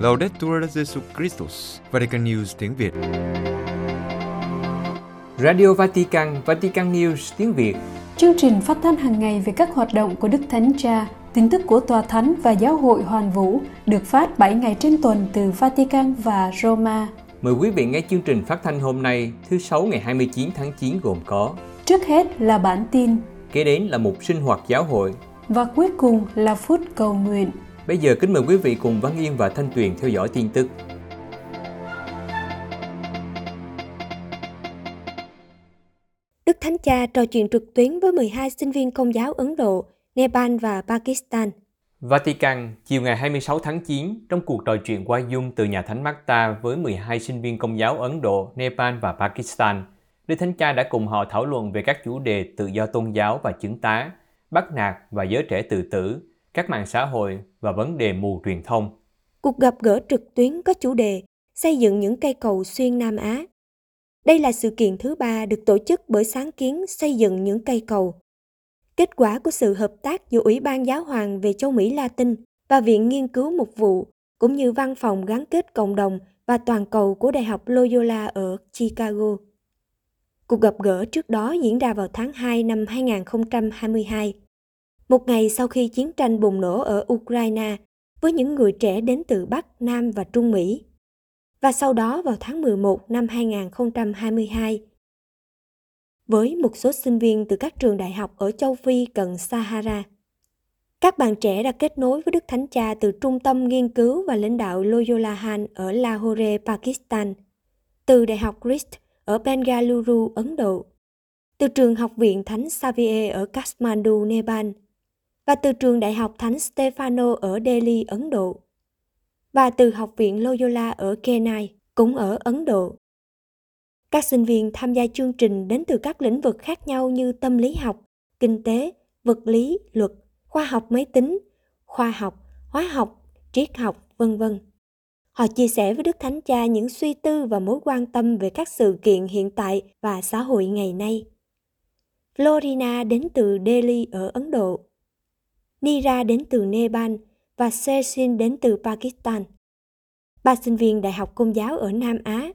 Laudetur Jesu Christus, Vatican News tiếng Việt. Radio Vatican, Vatican News tiếng Việt. Chương trình phát thanh hàng ngày về các hoạt động của Đức Thánh Cha, tin tức của Tòa Thánh và Giáo hội Hoàn Vũ được phát 7 ngày trên tuần từ Vatican và Roma. Mời quý vị nghe chương trình phát thanh hôm nay, thứ Sáu ngày 29 tháng 9 gồm có Trước hết là bản tin Kế đến là một sinh hoạt giáo hội và cuối cùng là phút cầu nguyện. Bây giờ kính mời quý vị cùng Văn Yên và Thanh Tuyền theo dõi tin tức. Đức Thánh Cha trò chuyện trực tuyến với 12 sinh viên công giáo Ấn Độ, Nepal và Pakistan. Vatican, chiều ngày 26 tháng 9, trong cuộc trò chuyện qua Zoom từ nhà thánh Marta với 12 sinh viên công giáo Ấn Độ, Nepal và Pakistan, Đức Thánh Cha đã cùng họ thảo luận về các chủ đề tự do tôn giáo và chứng tá, bắt nạt và giới trẻ tự tử, các mạng xã hội và vấn đề mù truyền thông. Cuộc gặp gỡ trực tuyến có chủ đề xây dựng những cây cầu xuyên Nam Á. Đây là sự kiện thứ ba được tổ chức bởi sáng kiến xây dựng những cây cầu. Kết quả của sự hợp tác giữa Ủy ban Giáo hoàng về châu Mỹ Latin và Viện Nghiên cứu Mục vụ, cũng như Văn phòng gắn kết cộng đồng và toàn cầu của Đại học Loyola ở Chicago. Cuộc gặp gỡ trước đó diễn ra vào tháng 2 năm 2022 một ngày sau khi chiến tranh bùng nổ ở Ukraine với những người trẻ đến từ Bắc, Nam và Trung Mỹ. Và sau đó vào tháng 11 năm 2022, với một số sinh viên từ các trường đại học ở châu Phi cận Sahara. Các bạn trẻ đã kết nối với Đức Thánh Cha từ Trung tâm Nghiên cứu và lãnh đạo Loyola Han ở Lahore, Pakistan, từ Đại học Christ ở Bengaluru, Ấn Độ, từ trường học viện Thánh Xavier ở Kathmandu, Nepal, và từ trường Đại học Thánh Stefano ở Delhi, Ấn Độ, và từ Học viện Loyola ở Kenai, cũng ở Ấn Độ. Các sinh viên tham gia chương trình đến từ các lĩnh vực khác nhau như tâm lý học, kinh tế, vật lý, luật, khoa học máy tính, khoa học, hóa học, triết học, vân vân. Họ chia sẻ với Đức Thánh Cha những suy tư và mối quan tâm về các sự kiện hiện tại và xã hội ngày nay. Florina đến từ Delhi ở Ấn Độ. Nira đến từ Nepal và Cecil đến từ Pakistan. Ba sinh viên Đại học Công giáo ở Nam Á,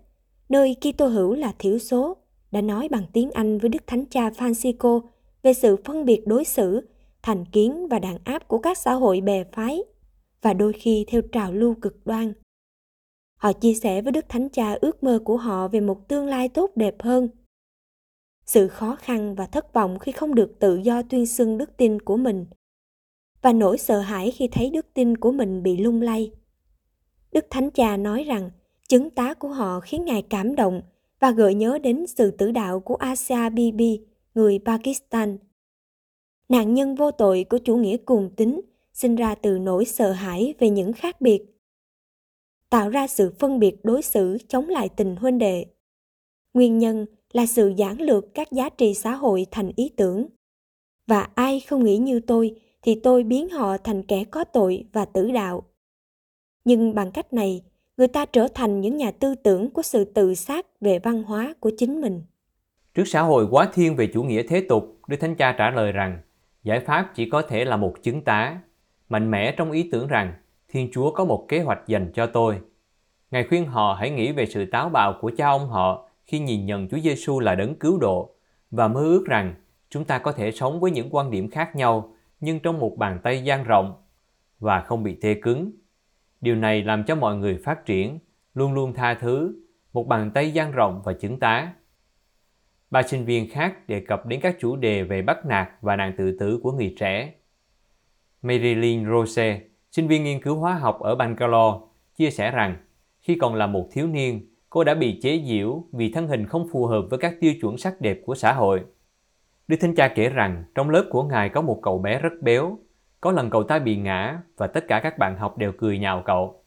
nơi Kitô hữu là thiểu số, đã nói bằng tiếng Anh với Đức Thánh Cha Francisco về sự phân biệt đối xử, thành kiến và đàn áp của các xã hội bè phái và đôi khi theo trào lưu cực đoan. Họ chia sẻ với Đức Thánh Cha ước mơ của họ về một tương lai tốt đẹp hơn. Sự khó khăn và thất vọng khi không được tự do tuyên xưng đức tin của mình và nỗi sợ hãi khi thấy đức tin của mình bị lung lay. Đức Thánh Cha nói rằng chứng tá của họ khiến Ngài cảm động và gợi nhớ đến sự tử đạo của Asia Bibi, người Pakistan. Nạn nhân vô tội của chủ nghĩa cuồng tín sinh ra từ nỗi sợ hãi về những khác biệt, tạo ra sự phân biệt đối xử chống lại tình huynh đệ. Nguyên nhân là sự giảng lược các giá trị xã hội thành ý tưởng. Và ai không nghĩ như tôi thì tôi biến họ thành kẻ có tội và tử đạo. Nhưng bằng cách này, người ta trở thành những nhà tư tưởng của sự tự sát về văn hóa của chính mình. Trước xã hội quá thiên về chủ nghĩa thế tục, Đức Thánh Cha trả lời rằng giải pháp chỉ có thể là một chứng tá, mạnh mẽ trong ý tưởng rằng Thiên Chúa có một kế hoạch dành cho tôi. Ngài khuyên họ hãy nghĩ về sự táo bạo của cha ông họ khi nhìn nhận Chúa Giêsu là đấng cứu độ và mơ ước rằng chúng ta có thể sống với những quan điểm khác nhau nhưng trong một bàn tay dang rộng và không bị tê cứng. Điều này làm cho mọi người phát triển, luôn luôn tha thứ, một bàn tay dang rộng và chứng tá. Ba sinh viên khác đề cập đến các chủ đề về bắt nạt và nạn tự tử của người trẻ. Marilyn Rose, sinh viên nghiên cứu hóa học ở Bangalore, chia sẻ rằng khi còn là một thiếu niên, cô đã bị chế giễu vì thân hình không phù hợp với các tiêu chuẩn sắc đẹp của xã hội. Đức Thánh Cha kể rằng trong lớp của Ngài có một cậu bé rất béo. Có lần cậu ta bị ngã và tất cả các bạn học đều cười nhạo cậu.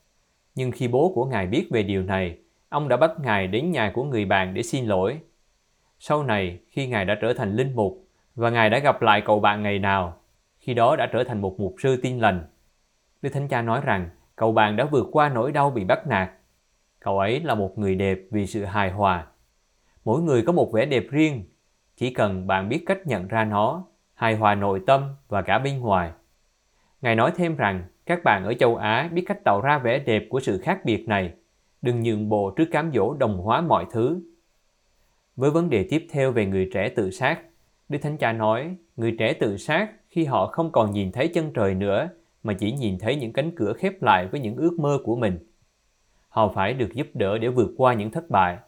Nhưng khi bố của Ngài biết về điều này, ông đã bắt Ngài đến nhà của người bạn để xin lỗi. Sau này, khi Ngài đã trở thành linh mục và Ngài đã gặp lại cậu bạn ngày nào, khi đó đã trở thành một mục sư tin lành. Đức Thánh Cha nói rằng cậu bạn đã vượt qua nỗi đau bị bắt nạt. Cậu ấy là một người đẹp vì sự hài hòa. Mỗi người có một vẻ đẹp riêng chỉ cần bạn biết cách nhận ra nó, hài hòa nội tâm và cả bên ngoài. Ngài nói thêm rằng các bạn ở châu Á biết cách tạo ra vẻ đẹp của sự khác biệt này, đừng nhượng bộ trước cám dỗ đồng hóa mọi thứ. Với vấn đề tiếp theo về người trẻ tự sát, Đức Thánh Cha nói, người trẻ tự sát khi họ không còn nhìn thấy chân trời nữa mà chỉ nhìn thấy những cánh cửa khép lại với những ước mơ của mình. Họ phải được giúp đỡ để vượt qua những thất bại.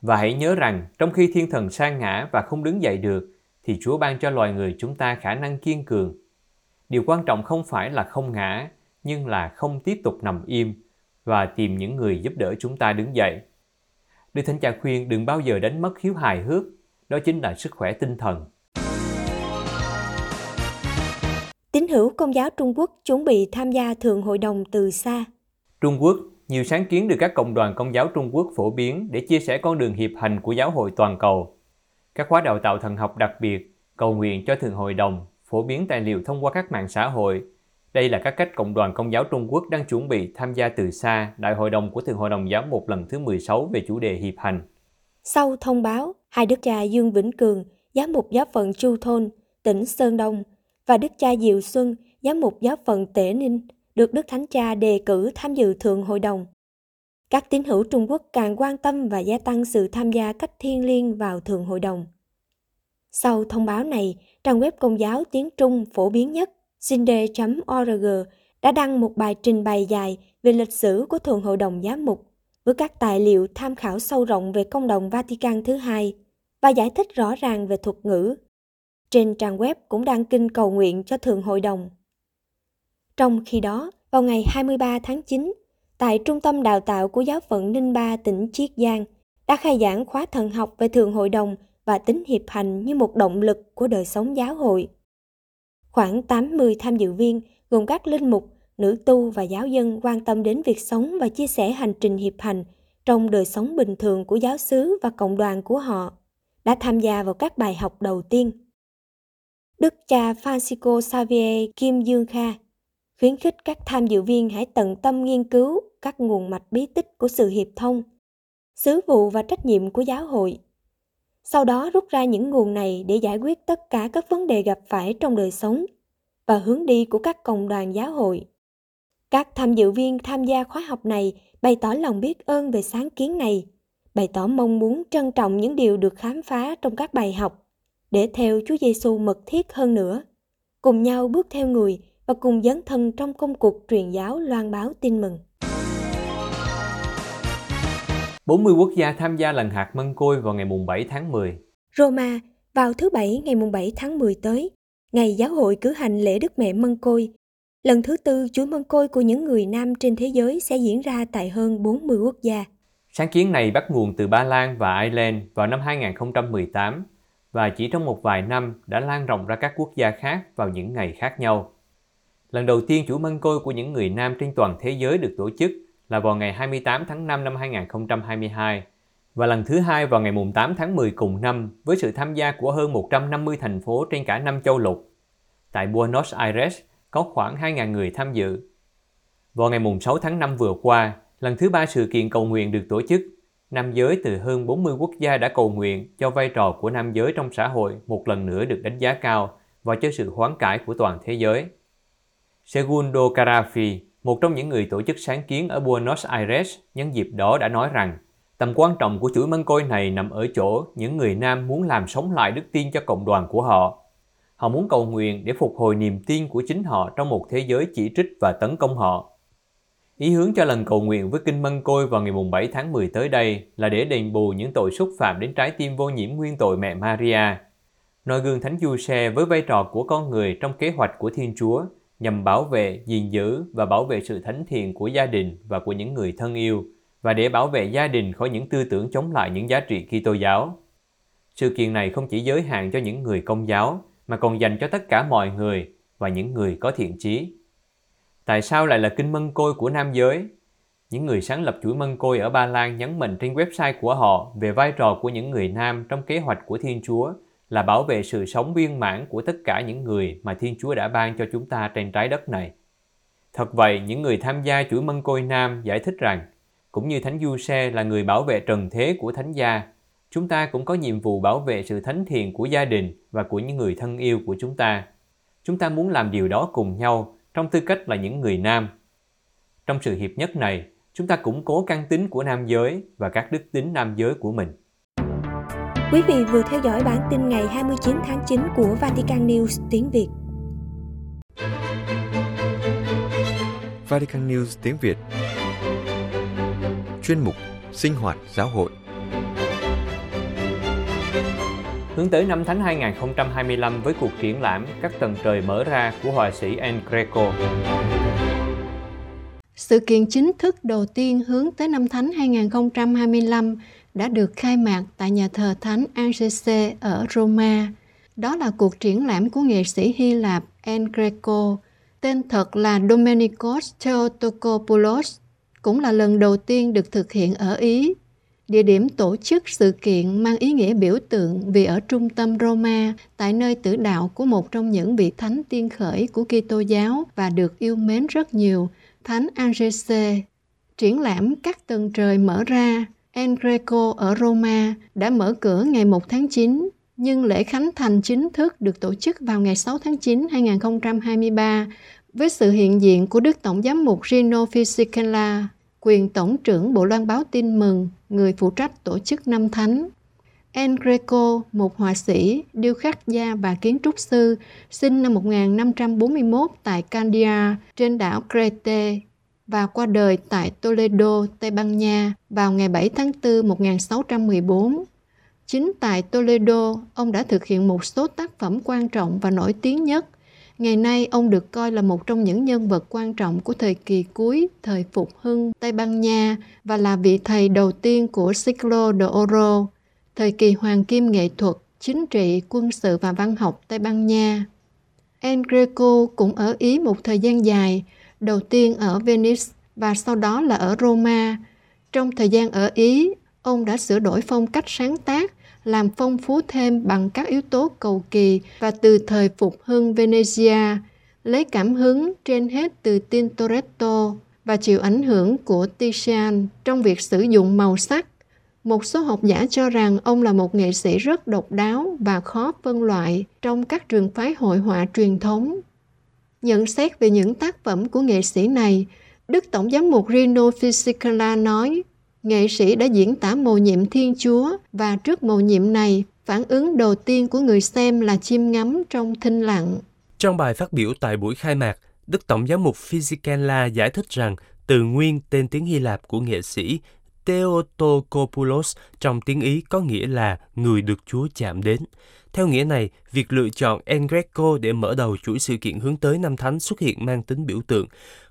Và hãy nhớ rằng, trong khi thiên thần sa ngã và không đứng dậy được, thì Chúa ban cho loài người chúng ta khả năng kiên cường. Điều quan trọng không phải là không ngã, nhưng là không tiếp tục nằm im và tìm những người giúp đỡ chúng ta đứng dậy. Đức Thánh Cha khuyên đừng bao giờ đánh mất hiếu hài hước, đó chính là sức khỏe tinh thần. Tín hữu Công giáo Trung Quốc chuẩn bị tham gia Thượng Hội đồng từ xa. Trung Quốc, nhiều sáng kiến được các cộng đoàn công giáo Trung Quốc phổ biến để chia sẻ con đường hiệp hành của giáo hội toàn cầu. Các khóa đào tạo thần học đặc biệt, cầu nguyện cho Thượng Hội đồng, phổ biến tài liệu thông qua các mạng xã hội. Đây là các cách cộng đoàn công giáo Trung Quốc đang chuẩn bị tham gia từ xa Đại hội đồng của Thượng Hội đồng Giáo mục lần thứ 16 về chủ đề hiệp hành. Sau thông báo, hai đức cha Dương Vĩnh Cường, giám mục giáo phận Chu Thôn, tỉnh Sơn Đông và đức cha Diệu Xuân, giám mục giáo phận Tể Ninh, được Đức Thánh Cha đề cử tham dự Thượng Hội đồng. Các tín hữu Trung Quốc càng quan tâm và gia tăng sự tham gia cách thiên liêng vào Thượng Hội đồng. Sau thông báo này, trang web công giáo tiếng Trung phổ biến nhất sinde.org đã đăng một bài trình bày dài về lịch sử của Thượng Hội đồng Giám mục với các tài liệu tham khảo sâu rộng về công đồng Vatican thứ hai và giải thích rõ ràng về thuật ngữ. Trên trang web cũng đăng kinh cầu nguyện cho Thượng Hội đồng. Trong khi đó, vào ngày 23 tháng 9, tại Trung tâm Đào tạo của Giáo phận Ninh Ba tỉnh Chiết Giang, đã khai giảng khóa thần học về Thượng Hội đồng và tính hiệp hành như một động lực của đời sống giáo hội. Khoảng 80 tham dự viên gồm các linh mục, nữ tu và giáo dân quan tâm đến việc sống và chia sẻ hành trình hiệp hành trong đời sống bình thường của giáo xứ và cộng đoàn của họ, đã tham gia vào các bài học đầu tiên. Đức cha Francisco Xavier Kim Dương Kha khuyến khích các tham dự viên hãy tận tâm nghiên cứu các nguồn mạch bí tích của sự hiệp thông, sứ vụ và trách nhiệm của giáo hội. Sau đó rút ra những nguồn này để giải quyết tất cả các vấn đề gặp phải trong đời sống và hướng đi của các cộng đoàn giáo hội. Các tham dự viên tham gia khóa học này bày tỏ lòng biết ơn về sáng kiến này, bày tỏ mong muốn trân trọng những điều được khám phá trong các bài học để theo Chúa Giêsu mật thiết hơn nữa, cùng nhau bước theo người và cùng dấn thân trong công cuộc truyền giáo loan báo tin mừng. 40 quốc gia tham gia lần hạt mân côi vào ngày mùng 7 tháng 10. Roma vào thứ Bảy ngày mùng 7 tháng 10 tới, ngày giáo hội cử hành lễ Đức Mẹ Mân Côi. Lần thứ tư chuỗi mân côi của những người nam trên thế giới sẽ diễn ra tại hơn 40 quốc gia. Sáng kiến này bắt nguồn từ Ba Lan và Ireland vào năm 2018 và chỉ trong một vài năm đã lan rộng ra các quốc gia khác vào những ngày khác nhau. Lần đầu tiên chủ mân côi của những người nam trên toàn thế giới được tổ chức là vào ngày 28 tháng 5 năm 2022 và lần thứ hai vào ngày 8 tháng 10 cùng năm với sự tham gia của hơn 150 thành phố trên cả năm châu lục. Tại Buenos Aires có khoảng 2.000 người tham dự. Vào ngày 6 tháng 5 vừa qua, lần thứ ba sự kiện cầu nguyện được tổ chức. Nam giới từ hơn 40 quốc gia đã cầu nguyện cho vai trò của nam giới trong xã hội một lần nữa được đánh giá cao và cho sự hoán cải của toàn thế giới. Segundo Carafi, một trong những người tổ chức sáng kiến ở Buenos Aires nhân dịp đó đã nói rằng tầm quan trọng của chuỗi mân côi này nằm ở chỗ những người nam muốn làm sống lại đức tin cho cộng đoàn của họ. Họ muốn cầu nguyện để phục hồi niềm tin của chính họ trong một thế giới chỉ trích và tấn công họ. Ý hướng cho lần cầu nguyện với Kinh Mân Côi vào ngày 7 tháng 10 tới đây là để đền bù những tội xúc phạm đến trái tim vô nhiễm nguyên tội mẹ Maria. Noi gương Thánh Du Xe với vai trò của con người trong kế hoạch của Thiên Chúa nhằm bảo vệ, gìn giữ và bảo vệ sự thánh thiện của gia đình và của những người thân yêu và để bảo vệ gia đình khỏi những tư tưởng chống lại những giá trị Kitô giáo. Sự kiện này không chỉ giới hạn cho những người công giáo mà còn dành cho tất cả mọi người và những người có thiện chí. Tại sao lại là kinh mân côi của nam giới? Những người sáng lập chuỗi mân côi ở Ba Lan nhấn mạnh trên website của họ về vai trò của những người nam trong kế hoạch của Thiên Chúa là bảo vệ sự sống viên mãn của tất cả những người mà Thiên Chúa đã ban cho chúng ta trên trái đất này. Thật vậy, những người tham gia chuỗi mân côi nam giải thích rằng, cũng như Thánh Du Xe là người bảo vệ trần thế của Thánh gia, Chúng ta cũng có nhiệm vụ bảo vệ sự thánh thiện của gia đình và của những người thân yêu của chúng ta. Chúng ta muốn làm điều đó cùng nhau trong tư cách là những người nam. Trong sự hiệp nhất này, chúng ta củng cố căn tính của nam giới và các đức tính nam giới của mình. Quý vị vừa theo dõi bản tin ngày 29 tháng 9 của Vatican News tiếng Việt. Vatican News tiếng Việt Chuyên mục Sinh hoạt giáo hội Hướng tới năm Thánh 2025 với cuộc triển lãm Các tầng trời mở ra của họa sĩ Anne Greco. Sự kiện chính thức đầu tiên hướng tới năm Thánh 2025 đã được khai mạc tại nhà thờ Thánh Angese ở Roma. Đó là cuộc triển lãm của nghệ sĩ Hy Lạp Anne Greco, tên thật là Domenikos Theotokopoulos, cũng là lần đầu tiên được thực hiện ở Ý. Địa điểm tổ chức sự kiện mang ý nghĩa biểu tượng vì ở trung tâm Roma, tại nơi tử đạo của một trong những vị thánh tiên khởi của Kitô giáo và được yêu mến rất nhiều, Thánh Angese. Triển lãm các tầng trời mở ra, En Greco ở Roma đã mở cửa ngày 1 tháng 9, nhưng lễ khánh thành chính thức được tổ chức vào ngày 6 tháng 9 2023 với sự hiện diện của Đức Tổng giám mục Rino Fisichella, quyền Tổng trưởng Bộ Loan báo tin mừng, người phụ trách tổ chức năm thánh. En Greco, một họa sĩ, điêu khắc gia và kiến trúc sư, sinh năm 1541 tại Candia trên đảo Crete và qua đời tại Toledo, Tây Ban Nha vào ngày 7 tháng 4 1614. Chính tại Toledo, ông đã thực hiện một số tác phẩm quan trọng và nổi tiếng nhất. Ngày nay, ông được coi là một trong những nhân vật quan trọng của thời kỳ cuối, thời phục hưng Tây Ban Nha và là vị thầy đầu tiên của Ciclo de Oro, thời kỳ hoàng kim nghệ thuật, chính trị, quân sự và văn học Tây Ban Nha. El Greco cũng ở Ý một thời gian dài, đầu tiên ở Venice và sau đó là ở Roma. Trong thời gian ở Ý, ông đã sửa đổi phong cách sáng tác, làm phong phú thêm bằng các yếu tố cầu kỳ và từ thời phục hưng Venezia, lấy cảm hứng trên hết từ Tintoretto và chịu ảnh hưởng của Titian trong việc sử dụng màu sắc. Một số học giả cho rằng ông là một nghệ sĩ rất độc đáo và khó phân loại trong các trường phái hội họa truyền thống. Nhận xét về những tác phẩm của nghệ sĩ này, Đức Tổng giám mục Rino Fisichella nói, nghệ sĩ đã diễn tả mầu nhiệm Thiên Chúa và trước mầu nhiệm này, phản ứng đầu tiên của người xem là chiêm ngắm trong thinh lặng. Trong bài phát biểu tại buổi khai mạc, Đức Tổng giám mục Fisichella giải thích rằng từ nguyên tên tiếng Hy Lạp của nghệ sĩ Theotokopoulos trong tiếng Ý có nghĩa là người được Chúa chạm đến. Theo nghĩa này, việc lựa chọn En Greco để mở đầu chuỗi sự kiện hướng tới năm thánh xuất hiện mang tính biểu tượng.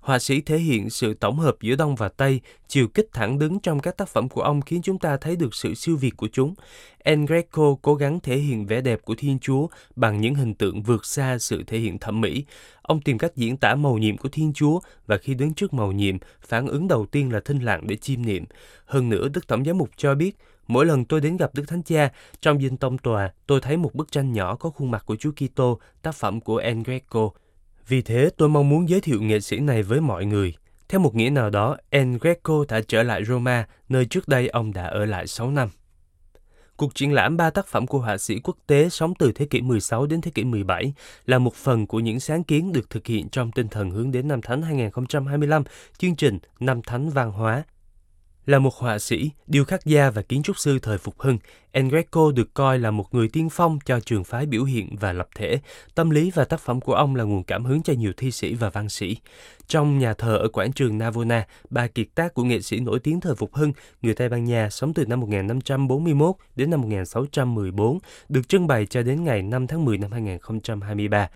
Họa sĩ thể hiện sự tổng hợp giữa Đông và Tây, chiều kích thẳng đứng trong các tác phẩm của ông khiến chúng ta thấy được sự siêu việt của chúng. En Greco cố gắng thể hiện vẻ đẹp của Thiên Chúa bằng những hình tượng vượt xa sự thể hiện thẩm mỹ. Ông tìm cách diễn tả màu nhiệm của Thiên Chúa và khi đứng trước màu nhiệm, phản ứng đầu tiên là thinh lặng để chiêm niệm. Hơn nữa, Đức Tổng giám mục cho biết, Mỗi lần tôi đến gặp Đức Thánh Cha, trong dinh tông tòa, tôi thấy một bức tranh nhỏ có khuôn mặt của Chúa Kitô, tác phẩm của En Greco. Vì thế, tôi mong muốn giới thiệu nghệ sĩ này với mọi người. Theo một nghĩa nào đó, Enrico Greco đã trở lại Roma, nơi trước đây ông đã ở lại 6 năm. Cuộc triển lãm ba tác phẩm của họa sĩ quốc tế sống từ thế kỷ 16 đến thế kỷ 17 là một phần của những sáng kiến được thực hiện trong tinh thần hướng đến năm Thánh 2025, chương trình Năm Thánh Văn hóa là một họa sĩ, điêu khắc gia và kiến trúc sư thời phục hưng, Engreco được coi là một người tiên phong cho trường phái biểu hiện và lập thể. Tâm lý và tác phẩm của ông là nguồn cảm hứng cho nhiều thi sĩ và văn sĩ. Trong nhà thờ ở quảng trường Navona, ba kiệt tác của nghệ sĩ nổi tiếng thời phục hưng, người Tây Ban Nha sống từ năm 1541 đến năm 1614, được trưng bày cho đến ngày 5 tháng 10 năm 2023.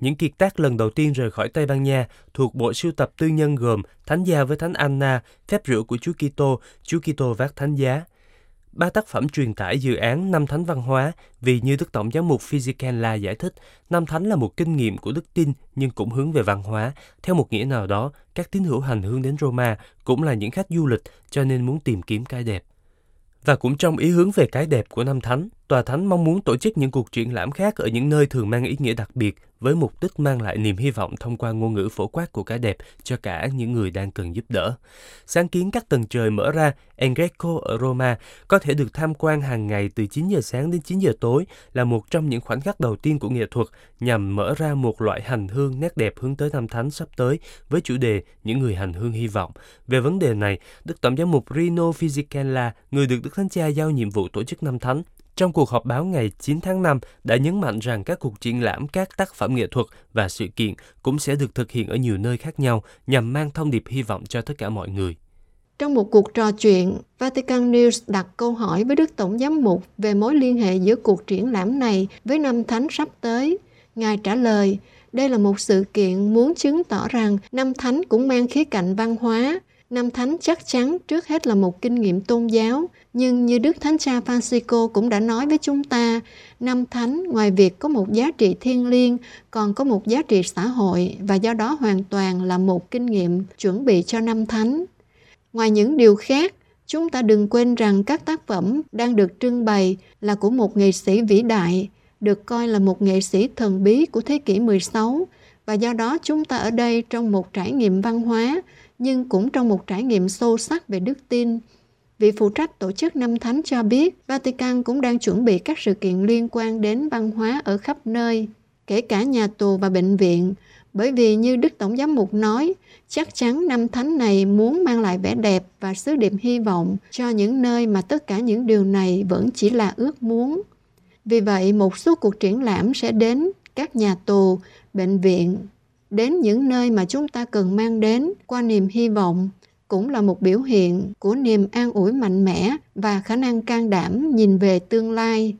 Những kiệt tác lần đầu tiên rời khỏi Tây Ban Nha thuộc bộ sưu tập tư nhân gồm Thánh gia với Thánh Anna, Phép rượu của Chúa Kitô, Chúa Kitô vác thánh giá. Ba tác phẩm truyền tải dự án Năm Thánh Văn hóa vì như Đức Tổng giám mục Fisichella giải thích, Năm Thánh là một kinh nghiệm của đức tin nhưng cũng hướng về văn hóa. Theo một nghĩa nào đó, các tín hữu hành hương đến Roma cũng là những khách du lịch cho nên muốn tìm kiếm cái đẹp. Và cũng trong ý hướng về cái đẹp của Năm Thánh, Tòa Thánh mong muốn tổ chức những cuộc triển lãm khác ở những nơi thường mang ý nghĩa đặc biệt với mục đích mang lại niềm hy vọng thông qua ngôn ngữ phổ quát của cái đẹp cho cả những người đang cần giúp đỡ. Sáng kiến các tầng trời mở ra, Engreco ở Roma có thể được tham quan hàng ngày từ 9 giờ sáng đến 9 giờ tối là một trong những khoảnh khắc đầu tiên của nghệ thuật nhằm mở ra một loại hành hương nét đẹp hướng tới năm thánh sắp tới với chủ đề Những người hành hương hy vọng. Về vấn đề này, Đức Tổng giám mục Rino Fisichella, người được Đức Thánh Cha giao nhiệm vụ tổ chức năm thánh, trong cuộc họp báo ngày 9 tháng 5 đã nhấn mạnh rằng các cuộc triển lãm các tác phẩm nghệ thuật và sự kiện cũng sẽ được thực hiện ở nhiều nơi khác nhau nhằm mang thông điệp hy vọng cho tất cả mọi người. Trong một cuộc trò chuyện, Vatican News đặt câu hỏi với Đức Tổng giám mục về mối liên hệ giữa cuộc triển lãm này với năm thánh sắp tới. Ngài trả lời, đây là một sự kiện muốn chứng tỏ rằng năm thánh cũng mang khía cạnh văn hóa, Năm Thánh chắc chắn trước hết là một kinh nghiệm tôn giáo, nhưng như Đức Thánh Cha Francisco cũng đã nói với chúng ta, Năm Thánh ngoài việc có một giá trị thiêng liêng, còn có một giá trị xã hội và do đó hoàn toàn là một kinh nghiệm chuẩn bị cho Năm Thánh. Ngoài những điều khác, chúng ta đừng quên rằng các tác phẩm đang được trưng bày là của một nghệ sĩ vĩ đại, được coi là một nghệ sĩ thần bí của thế kỷ 16 và do đó chúng ta ở đây trong một trải nghiệm văn hóa nhưng cũng trong một trải nghiệm sâu sắc về đức tin. Vị phụ trách tổ chức năm thánh cho biết Vatican cũng đang chuẩn bị các sự kiện liên quan đến văn hóa ở khắp nơi, kể cả nhà tù và bệnh viện, bởi vì như Đức Tổng giám mục nói, chắc chắn năm thánh này muốn mang lại vẻ đẹp và sứ điệp hy vọng cho những nơi mà tất cả những điều này vẫn chỉ là ước muốn. Vì vậy, một số cuộc triển lãm sẽ đến các nhà tù, bệnh viện, đến những nơi mà chúng ta cần mang đến qua niềm hy vọng cũng là một biểu hiện của niềm an ủi mạnh mẽ và khả năng can đảm nhìn về tương lai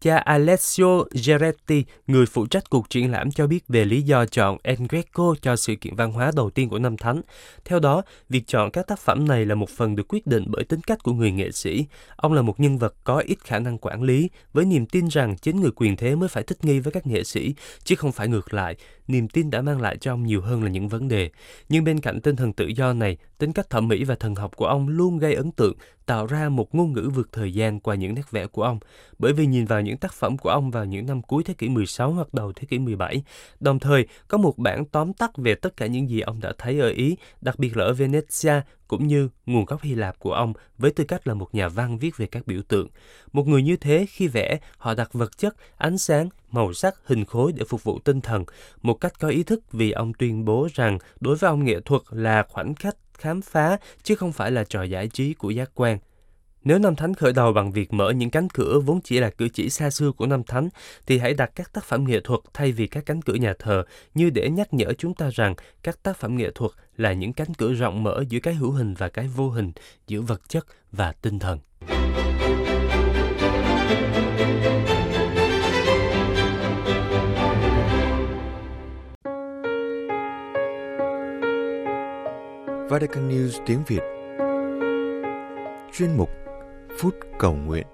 Cha Alessio Geretti, người phụ trách cuộc triển lãm cho biết về lý do chọn El Greco cho sự kiện văn hóa đầu tiên của năm Thánh. Theo đó, việc chọn các tác phẩm này là một phần được quyết định bởi tính cách của người nghệ sĩ. Ông là một nhân vật có ít khả năng quản lý, với niềm tin rằng chính người quyền thế mới phải thích nghi với các nghệ sĩ, chứ không phải ngược lại. Niềm tin đã mang lại cho ông nhiều hơn là những vấn đề. Nhưng bên cạnh tinh thần tự do này, tính cách thẩm mỹ và thần học của ông luôn gây ấn tượng, tạo ra một ngôn ngữ vượt thời gian qua những nét vẽ của ông. Bởi vì nhìn vào những tác phẩm của ông vào những năm cuối thế kỷ 16 hoặc đầu thế kỷ 17, đồng thời có một bản tóm tắt về tất cả những gì ông đã thấy ở Ý, đặc biệt là ở Venezia, cũng như nguồn gốc Hy Lạp của ông với tư cách là một nhà văn viết về các biểu tượng. Một người như thế khi vẽ, họ đặt vật chất, ánh sáng, màu sắc, hình khối để phục vụ tinh thần, một cách có ý thức vì ông tuyên bố rằng đối với ông nghệ thuật là khoảnh khắc khám phá chứ không phải là trò giải trí của giác quan. Nếu Năm Thánh khởi đầu bằng việc mở những cánh cửa vốn chỉ là cử chỉ xa xưa của Năm Thánh, thì hãy đặt các tác phẩm nghệ thuật thay vì các cánh cửa nhà thờ như để nhắc nhở chúng ta rằng các tác phẩm nghệ thuật là những cánh cửa rộng mở giữa cái hữu hình và cái vô hình, giữa vật chất và tinh thần. Vatican News tiếng Việt. Chuyên mục Phút Cầu Nguyện.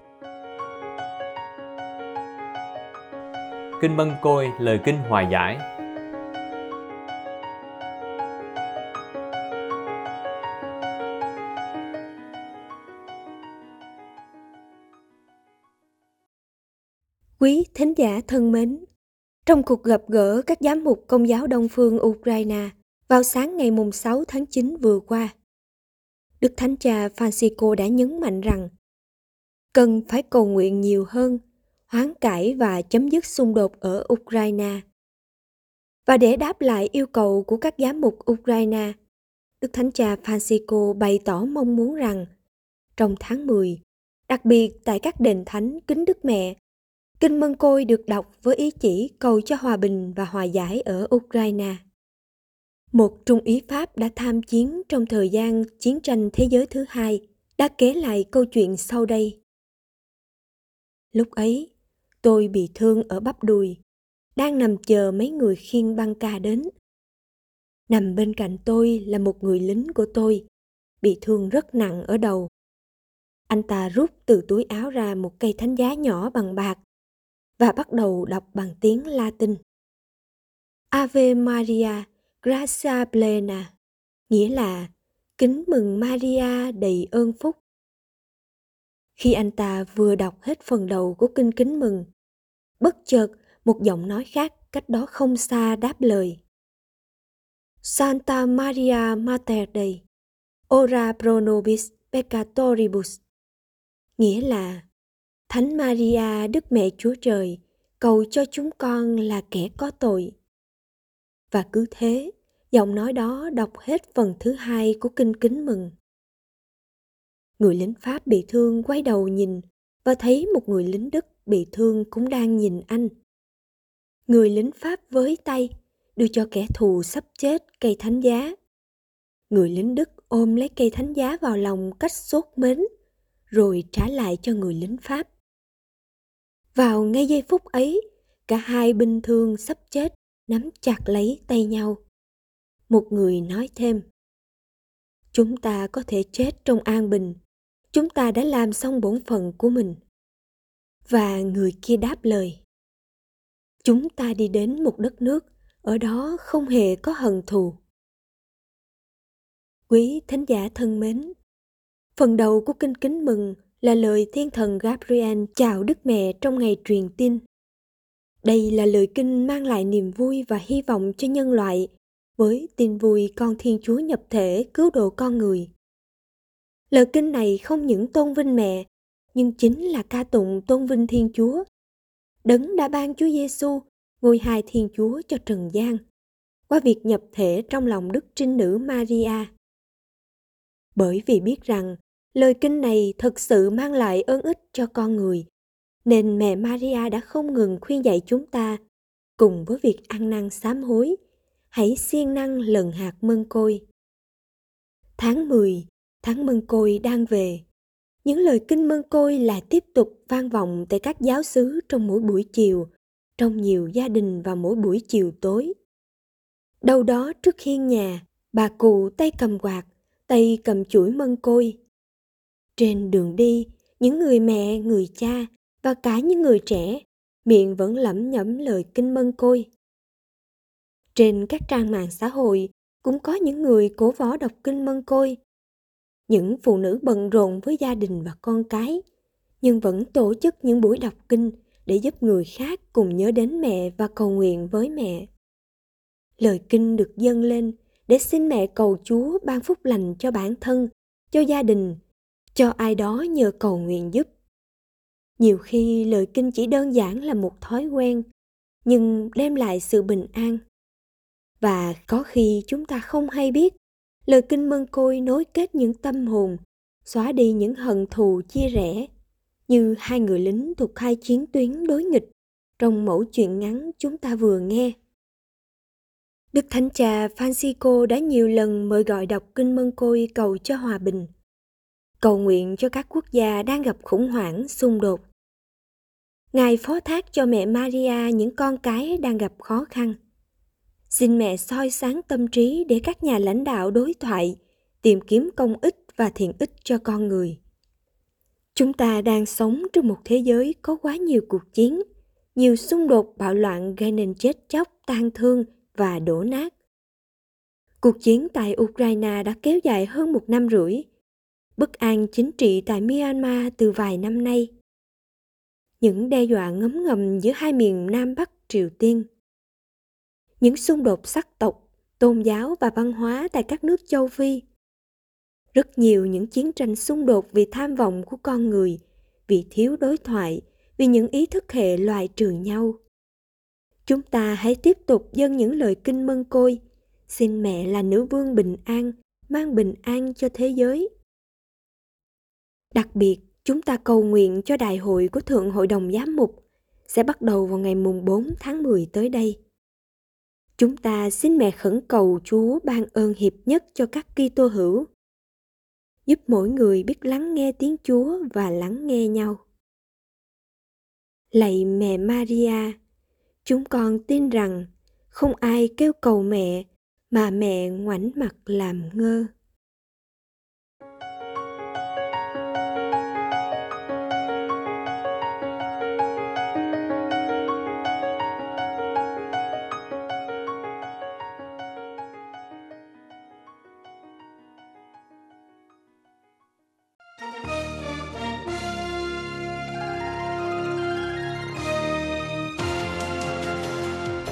Kinh Mân Côi Lời Kinh Hòa Giải Quý thính giả thân mến, trong cuộc gặp gỡ các giám mục công giáo Đông phương Ukraine vào sáng ngày 6 tháng 9 vừa qua, Đức Thánh Cha Francisco đã nhấn mạnh rằng cần phải cầu nguyện nhiều hơn, hoán cải và chấm dứt xung đột ở Ukraine. Và để đáp lại yêu cầu của các giám mục Ukraine, Đức Thánh Cha Francisco bày tỏ mong muốn rằng trong tháng 10, đặc biệt tại các đền thánh kính Đức Mẹ, Kinh Mân Côi được đọc với ý chỉ cầu cho hòa bình và hòa giải ở Ukraine. Một trung úy Pháp đã tham chiến trong thời gian chiến tranh thế giới thứ hai đã kể lại câu chuyện sau đây. Lúc ấy, tôi bị thương ở bắp đùi, đang nằm chờ mấy người khiêng băng ca đến. Nằm bên cạnh tôi là một người lính của tôi, bị thương rất nặng ở đầu. Anh ta rút từ túi áo ra một cây thánh giá nhỏ bằng bạc và bắt đầu đọc bằng tiếng Latin. Ave Maria, gracia plena, nghĩa là kính mừng Maria đầy ơn phúc. Khi anh ta vừa đọc hết phần đầu của kinh kính mừng, bất chợt một giọng nói khác cách đó không xa đáp lời. Santa Maria Mater Dei, ora pro nobis peccatoribus. Nghĩa là Thánh Maria Đức Mẹ Chúa Trời, cầu cho chúng con là kẻ có tội. Và cứ thế, giọng nói đó đọc hết phần thứ hai của kinh kính mừng. Người lính Pháp bị thương quay đầu nhìn và thấy một người lính Đức bị thương cũng đang nhìn anh. Người lính Pháp với tay đưa cho kẻ thù sắp chết cây thánh giá. Người lính Đức ôm lấy cây thánh giá vào lòng cách sốt mến, rồi trả lại cho người lính Pháp. Vào ngay giây phút ấy, cả hai binh thường sắp chết nắm chặt lấy tay nhau. Một người nói thêm, Chúng ta có thể chết trong an bình, chúng ta đã làm xong bổn phận của mình. Và người kia đáp lời, Chúng ta đi đến một đất nước, ở đó không hề có hận thù. Quý thánh giả thân mến, phần đầu của kinh kính mừng là lời thiên thần Gabriel chào Đức Mẹ trong ngày truyền tin. Đây là lời kinh mang lại niềm vui và hy vọng cho nhân loại với tin vui con Thiên Chúa nhập thể cứu độ con người. Lời kinh này không những tôn vinh mẹ, nhưng chính là ca tụng tôn vinh Thiên Chúa. Đấng đã ban Chúa Giêsu ngôi hài Thiên Chúa cho trần gian qua việc nhập thể trong lòng Đức Trinh Nữ Maria. Bởi vì biết rằng lời kinh này thực sự mang lại ơn ích cho con người, nên mẹ Maria đã không ngừng khuyên dạy chúng ta cùng với việc ăn năn sám hối, hãy siêng năng lần hạt mân côi. Tháng 10, tháng mân côi đang về. Những lời kinh mân côi lại tiếp tục vang vọng tại các giáo xứ trong mỗi buổi chiều, trong nhiều gia đình vào mỗi buổi chiều tối. Đâu đó trước hiên nhà, bà cụ tay cầm quạt, tay cầm chuỗi mân côi. Trên đường đi, những người mẹ, người cha và cả những người trẻ miệng vẫn lẩm nhẩm lời kinh mân côi. Trên các trang mạng xã hội cũng có những người cổ võ đọc kinh mân côi. Những phụ nữ bận rộn với gia đình và con cái, nhưng vẫn tổ chức những buổi đọc kinh để giúp người khác cùng nhớ đến mẹ và cầu nguyện với mẹ. Lời kinh được dâng lên để xin mẹ cầu Chúa ban phúc lành cho bản thân, cho gia đình, cho ai đó nhờ cầu nguyện giúp. Nhiều khi lời kinh chỉ đơn giản là một thói quen, nhưng đem lại sự bình an. Và có khi chúng ta không hay biết, lời kinh mân côi nối kết những tâm hồn, xóa đi những hận thù chia rẽ, như hai người lính thuộc hai chiến tuyến đối nghịch trong mẫu chuyện ngắn chúng ta vừa nghe. Đức Thánh Cha Francisco đã nhiều lần mời gọi đọc kinh mân côi cầu cho hòa bình, cầu nguyện cho các quốc gia đang gặp khủng hoảng, xung đột. Ngài phó thác cho mẹ Maria những con cái đang gặp khó khăn. Xin mẹ soi sáng tâm trí để các nhà lãnh đạo đối thoại, tìm kiếm công ích và thiện ích cho con người. Chúng ta đang sống trong một thế giới có quá nhiều cuộc chiến, nhiều xung đột bạo loạn gây nên chết chóc, tan thương và đổ nát. Cuộc chiến tại Ukraine đã kéo dài hơn một năm rưỡi. Bất an chính trị tại Myanmar từ vài năm nay. Những đe dọa ngấm ngầm giữa hai miền Nam Bắc Triều Tiên. Những xung đột sắc tộc, tôn giáo và văn hóa tại các nước châu Phi – rất nhiều những chiến tranh xung đột vì tham vọng của con người vì thiếu đối thoại vì những ý thức hệ loại trừ nhau chúng ta hãy tiếp tục dâng những lời kinh mân côi xin mẹ là nữ vương bình an mang bình an cho thế giới đặc biệt chúng ta cầu nguyện cho đại hội của thượng hội đồng giám mục sẽ bắt đầu vào ngày mùng 4 tháng 10 tới đây. Chúng ta xin mẹ khẩn cầu Chúa ban ơn hiệp nhất cho các Kitô hữu giúp mỗi người biết lắng nghe tiếng Chúa và lắng nghe nhau. Lạy mẹ Maria, chúng con tin rằng không ai kêu cầu mẹ mà mẹ ngoảnh mặt làm ngơ.